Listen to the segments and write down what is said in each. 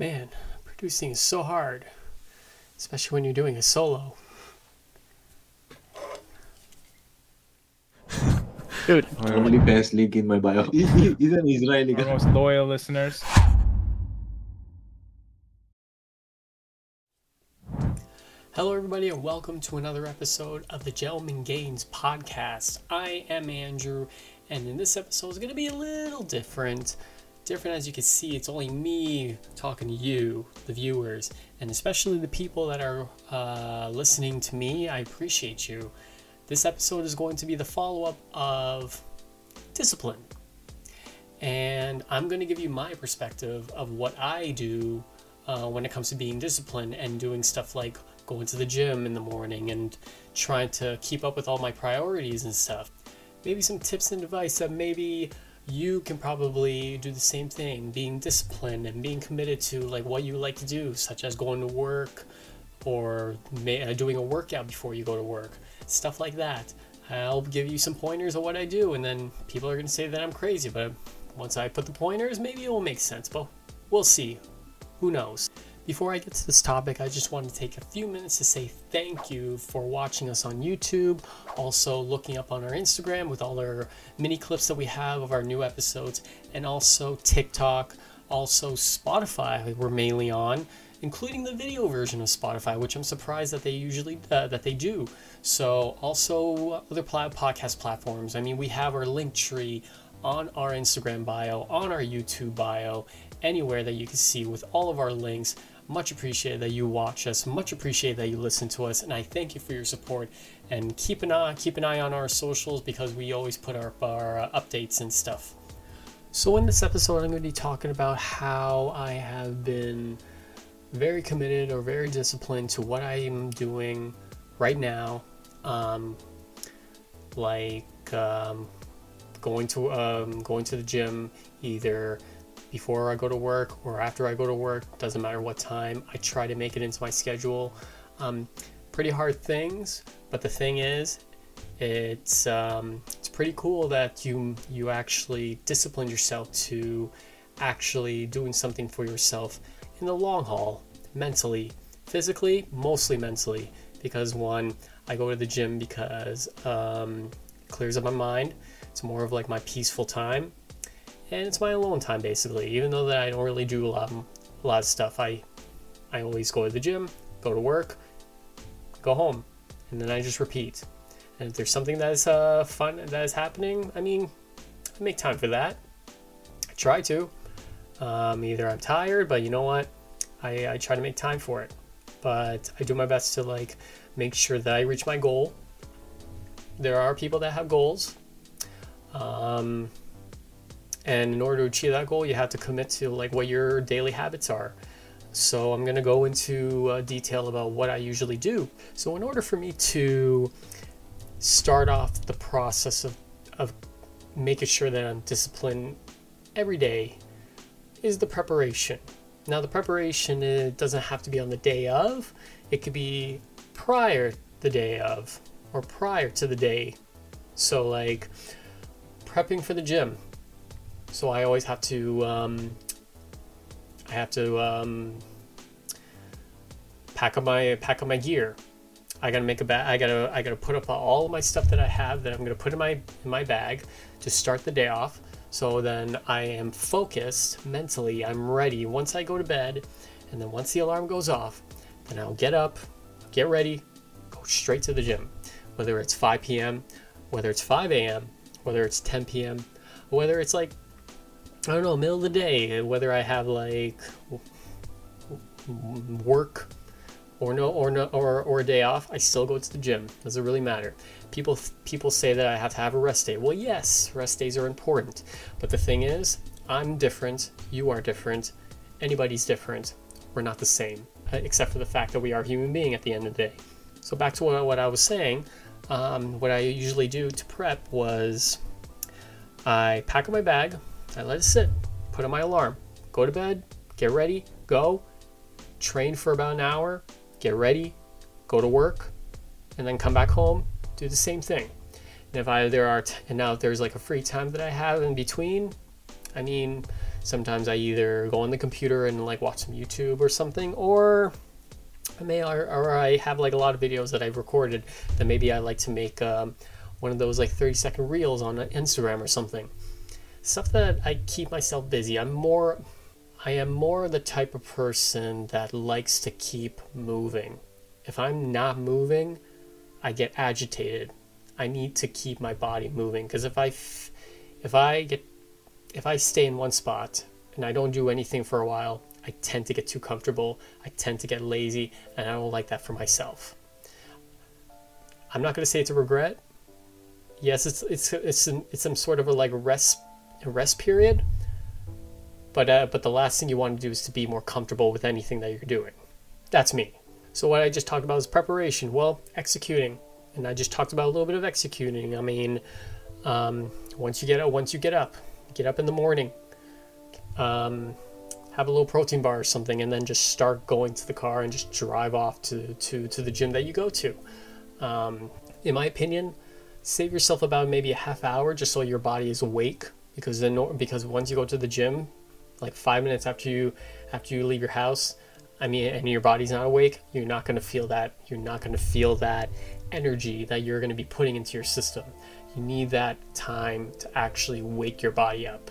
Man, producing is so hard, especially when you're doing a solo. Dude, Only best link in my bio. He's an Israeli guy. most loyal listeners. Hello, everybody, and welcome to another episode of the Gentlemen Gains podcast. I am Andrew, and in this episode is going to be a little different. Different as you can see, it's only me talking to you, the viewers, and especially the people that are uh, listening to me. I appreciate you. This episode is going to be the follow up of discipline. And I'm going to give you my perspective of what I do uh, when it comes to being disciplined and doing stuff like going to the gym in the morning and trying to keep up with all my priorities and stuff. Maybe some tips and advice that maybe you can probably do the same thing, being disciplined and being committed to like what you like to do, such as going to work or uh, doing a workout before you go to work, stuff like that. I'll give you some pointers of what I do, and then people are going to say that I'm crazy, but once I put the pointers, maybe it will make sense, but we'll see. Who knows? Before I get to this topic, I just want to take a few minutes to say thank you for watching us on YouTube, also looking up on our Instagram with all our mini clips that we have of our new episodes, and also TikTok, also Spotify, we're mainly on, including the video version of Spotify, which I'm surprised that they usually uh, that they do. So also other pla- podcast platforms. I mean, we have our link tree on our Instagram bio, on our YouTube bio, anywhere that you can see with all of our links. Much appreciated that you watch us. Much appreciated that you listen to us, and I thank you for your support. And keep an eye keep an eye on our socials because we always put our, our uh, updates and stuff. So in this episode, I'm going to be talking about how I have been very committed or very disciplined to what I am doing right now. Um, like um, going to um, going to the gym either before I go to work or after I go to work. Doesn't matter what time. I try to make it into my schedule. Um, pretty hard things, but the thing is, it's um, it's pretty cool that you you actually discipline yourself to actually doing something for yourself in the long haul, mentally, physically, mostly mentally. Because one, I go to the gym because um, clears up my mind. It's more of like my peaceful time, and it's my alone time basically. Even though that I don't really do a lot, a lot of stuff, I I always go to the gym, go to work, go home, and then I just repeat. And if there's something that is uh, fun that is happening, I mean, I make time for that. I try to. Um, either I'm tired, but you know what? I, I try to make time for it. But I do my best to like make sure that I reach my goal. There are people that have goals. Um, and in order to achieve that goal, you have to commit to like what your daily habits are. So I'm going to go into uh, detail about what I usually do. So in order for me to start off the process of, of making sure that I'm disciplined every day is the preparation. Now, the preparation it doesn't have to be on the day of, it could be prior the day of or prior to the day. So, like prepping for the gym. So, I always have to, um, I have to um, pack up my pack up my gear. I gotta make a bag. I gotta I gotta put up all my stuff that I have that I'm gonna put in my in my bag to start the day off. So then I am focused mentally. I'm ready. Once I go to bed, and then once the alarm goes off, then I'll get up, get ready, go straight to the gym. Whether it's 5 p.m., whether it's 5 a.m., whether it's 10 p.m., whether it's like I don't know, middle of the day, whether I have like work or no or no or, or a day off, I still go to the gym. Doesn't really matter. People people say that I have to have a rest day. Well, yes, rest days are important. But the thing is, I'm different, you are different, anybody's different. We're not the same, uh, except for the fact that we are human being at the end of the day. So back to what, what I was saying, um, what I usually do to prep was I pack up my bag, I let it sit, put on my alarm, go to bed, get ready, go, train for about an hour, get ready, go to work, and then come back home, do the same thing. And if I there are t- and now there's like a free time that I have in between, I mean, Sometimes I either go on the computer and like watch some YouTube or something, or I may or, or I have like a lot of videos that I've recorded that maybe I like to make um, one of those like 30 second reels on Instagram or something. Stuff that I keep myself busy. I'm more I am more the type of person that likes to keep moving. If I'm not moving, I get agitated. I need to keep my body moving because if I f- if I get if I stay in one spot and I don't do anything for a while, I tend to get too comfortable. I tend to get lazy, and I don't like that for myself. I'm not going to say it's a regret. Yes, it's it's it's some, it's some sort of a like rest rest period. But uh, but the last thing you want to do is to be more comfortable with anything that you're doing. That's me. So what I just talked about is preparation. Well, executing, and I just talked about a little bit of executing. I mean, um, once you get once you get up, get up in the morning, um, have a little protein bar or something, and then just start going to the car and just drive off to to to the gym that you go to. Um, in my opinion, save yourself about maybe a half hour just so your body is awake because then because once you go to the gym, like five minutes after you after you leave your house, I mean, and your body's not awake, you're not going to feel that. You're not going to feel that energy that you're going to be putting into your system. You need that time to actually wake your body up.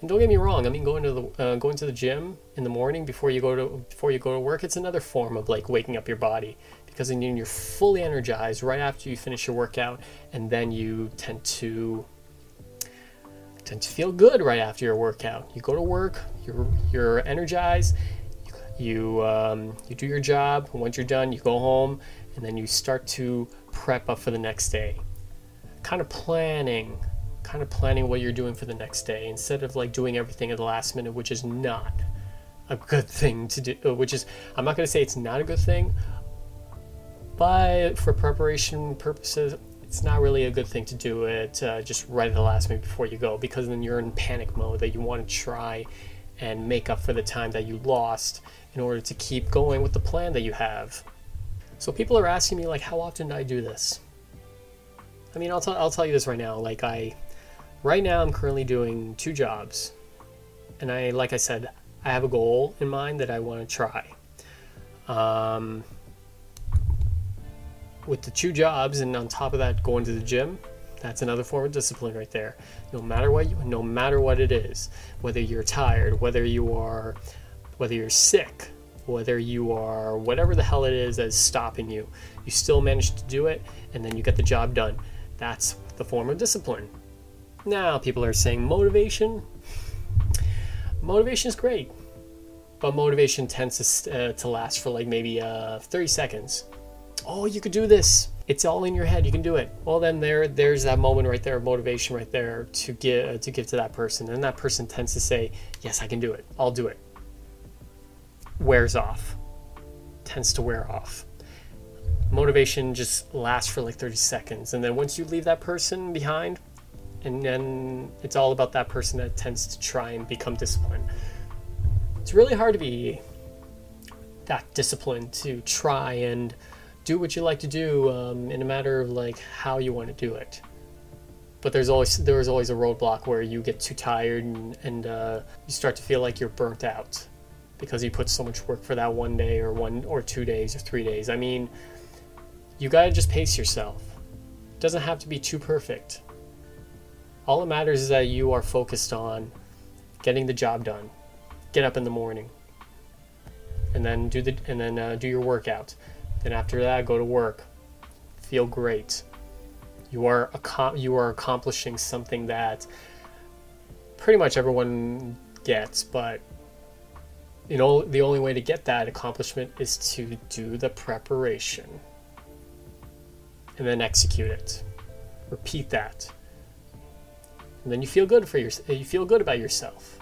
And don't get me wrong. I mean, going to the uh, going to the gym in the morning before you go to before you go to work, it's another form of like waking up your body because then you're fully energized right after you finish your workout, and then you tend to tend to feel good right after your workout. You go to work, you're you're energized, you um, you do your job. Once you're done, you go home, and then you start to prep up for the next day. Kind of planning kind of planning what you're doing for the next day instead of like doing everything at the last minute, which is not a good thing to do. Uh, which is, I'm not to say it's not a good thing, but for preparation purposes, it's not really a good thing to do it uh, just right at the last minute before you go because then you're in panic mode that you want to try and make up for the time that you lost in order to keep going with the plan that you have. So people are asking me like, how often do I do this? I mean, I'll, t- I'll tell you this right now. Like I, right now I'm currently doing two jobs. And I, like I said, I have a goal in mind that I want to try. Um, with the two jobs and on top of that going to the gym, that's another form of discipline right there. No matter what you, no matter what it is, whether you're tired, whether you are whether you're sick, whether you are whatever the hell it is that's stopping you, you still manage to do it and then you get the job done. That's the form of discipline. Now, people are saying motivation. Motivation is great, but motivation tends to, uh, to last for like maybe uh, 30 seconds. Oh, you could do this. It's all in your head. You can do it. Well, then there, there's that moment right there, motivation right there to give uh, to give to that person, and that person tends to say, "Yes, I can do it. I'll do it." Wears off. Tends to wear off motivation just lasts for like 30 seconds and then once you leave that person behind and then it's all about that person that tends to try and become disciplined. It's really hard to be that disciplined to try and do what you like to do um, in a matter of like how you want to do it. But there's always there's always a roadblock where you get too tired and, and uh, you start to feel like you're burnt out because you put so much work for that one day or one or two days or three days. I mean, you gotta just pace yourself. It doesn't have to be too perfect all that matters is that you are focused on getting the job done. Get up in the morning, and then do the and then uh, do your workout. Then after that, go to work. Feel great. You are you are accomplishing something that pretty much everyone gets, but you know the only way to get that accomplishment is to do the preparation and then execute it. Repeat that and then you feel good for your, you feel good about yourself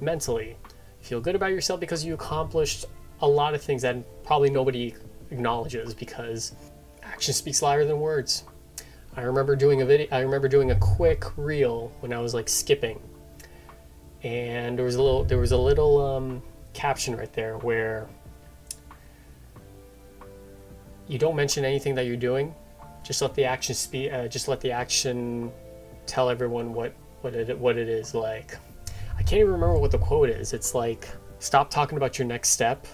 mentally you feel good about yourself because you accomplished a lot of things that probably nobody acknowledges because action speaks louder than words i remember doing a video i remember doing a quick reel when i was like skipping and there was a little there was a little um, caption right there where you don't mention anything that you're doing just let the action speak uh, just let the action tell everyone what what it what it is like. I can't even remember what the quote is. It's like, stop talking about your next step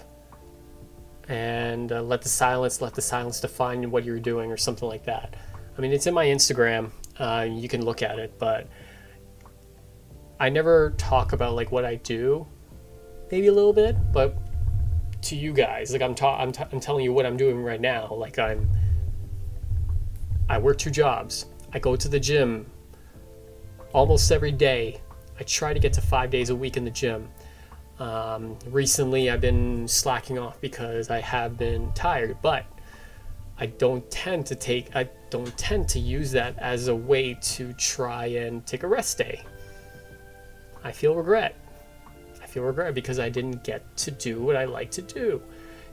and uh, let the silence, let the silence define what you're doing or something like that. I mean, it's in my Instagram. Uh, you can look at it, but I never talk about like what I do. Maybe a little bit, but to you guys, like I'm, ta- I'm, t- I'm telling you what I'm doing right now. Like I'm, I work two jobs. I go to the gym almost every day. I try to get to five days a week in the gym. Um, recently, I've been slacking off because I have been tired, but I don't tend to take I don't tend to use that as a way to try and take a rest day. I feel regret. I feel regret because I didn't get to do what I like to do.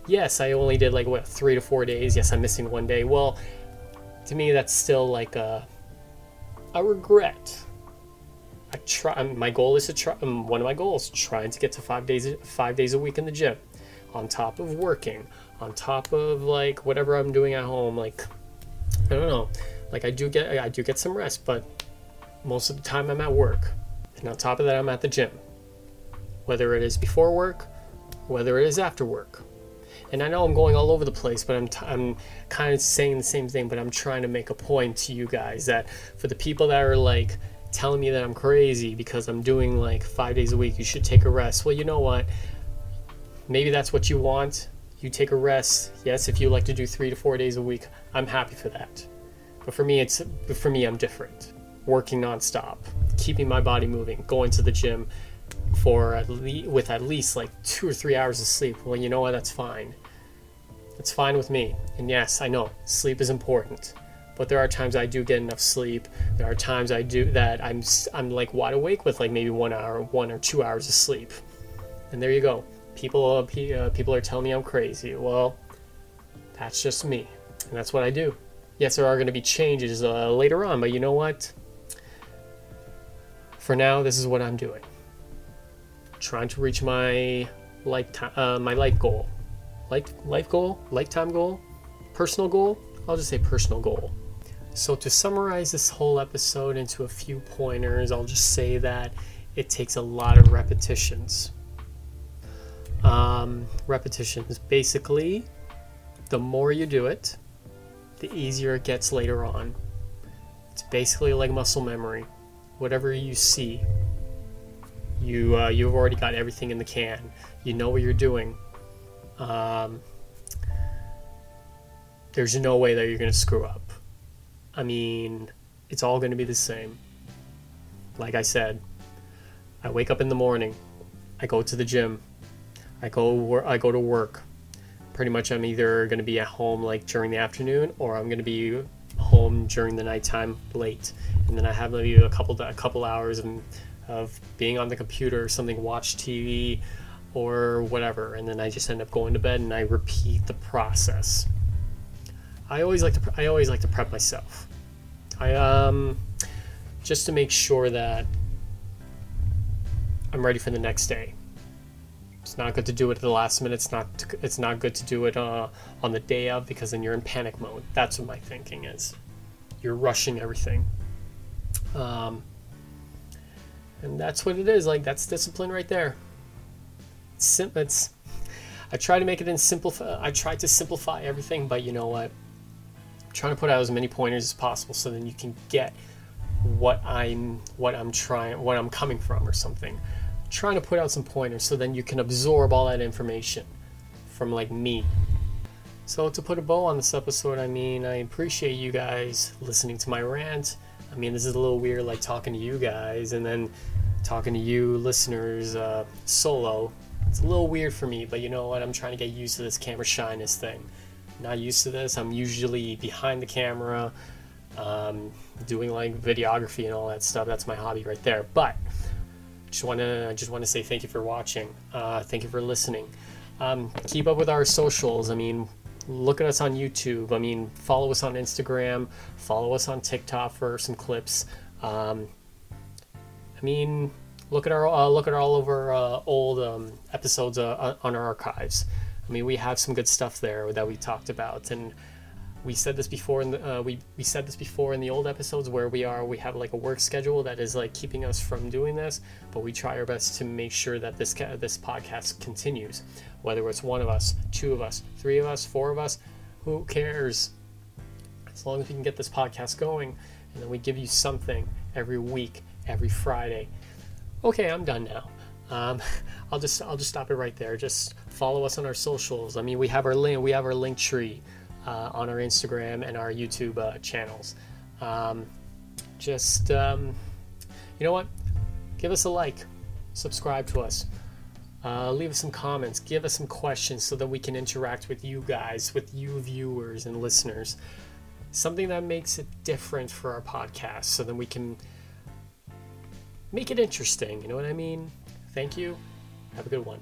Yes, I only did like what three to four days. Yes, I'm missing one day. Well, to me, that's still like a a regret. I try. um, My goal is to try. Um, one of my goals, trying to get to five days five days a week in the gym, on top of working, on top of like whatever I'm doing at home. Like I don't know. Like I do get I do get some rest, but most of the time I'm at work, and on top of that I'm at the gym. Whether it is before work, whether it is after work. And I know I'm going all over the place, but I'm, t- I'm kind of saying the same thing, but I'm trying to make a point to you guys that for the people that are like telling me that I'm crazy because I'm doing like five days a week, you should take a rest. Well, you know what? Maybe that's what you want. You take a rest. Yes, if you like to do three to four days a week, I'm happy for that. But for me, it's for me, I'm different. Working nonstop, keeping my body moving, going to the gym for at least with at least like two or three hours of sleep. Well, you know what? That's fine. That's fine with me. And yes, I know sleep is important, but there are times I do get enough sleep. There are times I do that I'm I'm like wide awake with like maybe one hour, one or two hours of sleep. And there you go. People uh, uh, people are telling me I'm crazy. Well, that's just me, and that's what I do. Yes, there are going to be changes uh, later on, but you know what? For now, this is what I'm doing. Trying to reach my lifetime, uh, my life goal, life life goal, lifetime goal, personal goal. I'll just say personal goal. So to summarize this whole episode into a few pointers, I'll just say that it takes a lot of repetitions. Um, repetitions, basically, the more you do it, the easier it gets later on. It's basically like muscle memory. Whatever you see, you uh, you've already got everything in the can. You know what you're doing. Um, there's no way that you're gonna screw up. I mean, it's all gonna be the same. Like I said, I wake up in the morning, I go to the gym, I go wor- I go to work. Pretty much, I'm either gonna be at home like during the afternoon, or I'm gonna be home during the nighttime late, and then I have maybe a couple a couple hours of, of being on the computer or something, watch TV, or whatever, and then I just end up going to bed and I repeat the process. I always like to I always like to prep myself. I um just to make sure that I'm ready for the next day. It's not good to do it at the last minute. It's not it's not good to do it uh, on the day of because then you're in panic mode. That's what my thinking is. You're rushing everything. Um, and that's what it is. Like that's discipline right there. It's, it's I try to make it in simple. I try to simplify everything, but you know what? Trying to put out as many pointers as possible so then you can get what I'm what I'm trying what I'm coming from or something. Trying to put out some pointers so then you can absorb all that information from like me. So to put a bow on this episode, I mean I appreciate you guys listening to my rant. I mean this is a little weird like talking to you guys and then talking to you listeners uh, solo. It's a little weird for me, but you know what? I'm trying to get used to this camera shyness thing. Not used to this. I'm usually behind the camera, um, doing like videography and all that stuff. That's my hobby right there. But just want to I just want to say thank you for watching. Uh, thank you for listening. Um, keep up with our socials. I mean, look at us on YouTube. I mean, follow us on Instagram. Follow us on TikTok for some clips. Um, I mean, look at our uh, look at all of our uh, old um, episodes uh, on our archives. I mean, we have some good stuff there that we talked about, and we said this before in the uh, we we said this before in the old episodes where we are we have like a work schedule that is like keeping us from doing this but we try our best to make sure that this ca- this podcast continues. Whether it's one of us two of us three of us four of us who cares? As long as we can get this podcast going and then we give you something every week every friday. Okay i'm done now um, i'll just i'll just stop it right there. Just follow us on our socials. I mean we have our link we have our link tree uh, on our instagram and our youtube uh, channels. Um, just um, you know what? Give us a like. Subscribe to us. Uh, leave us some comments. Give us some questions so that we can interact with you guys with you viewers and listeners. Something that makes it different for our podcast so that we can make it interesting. You know what i mean thank you. Have a good one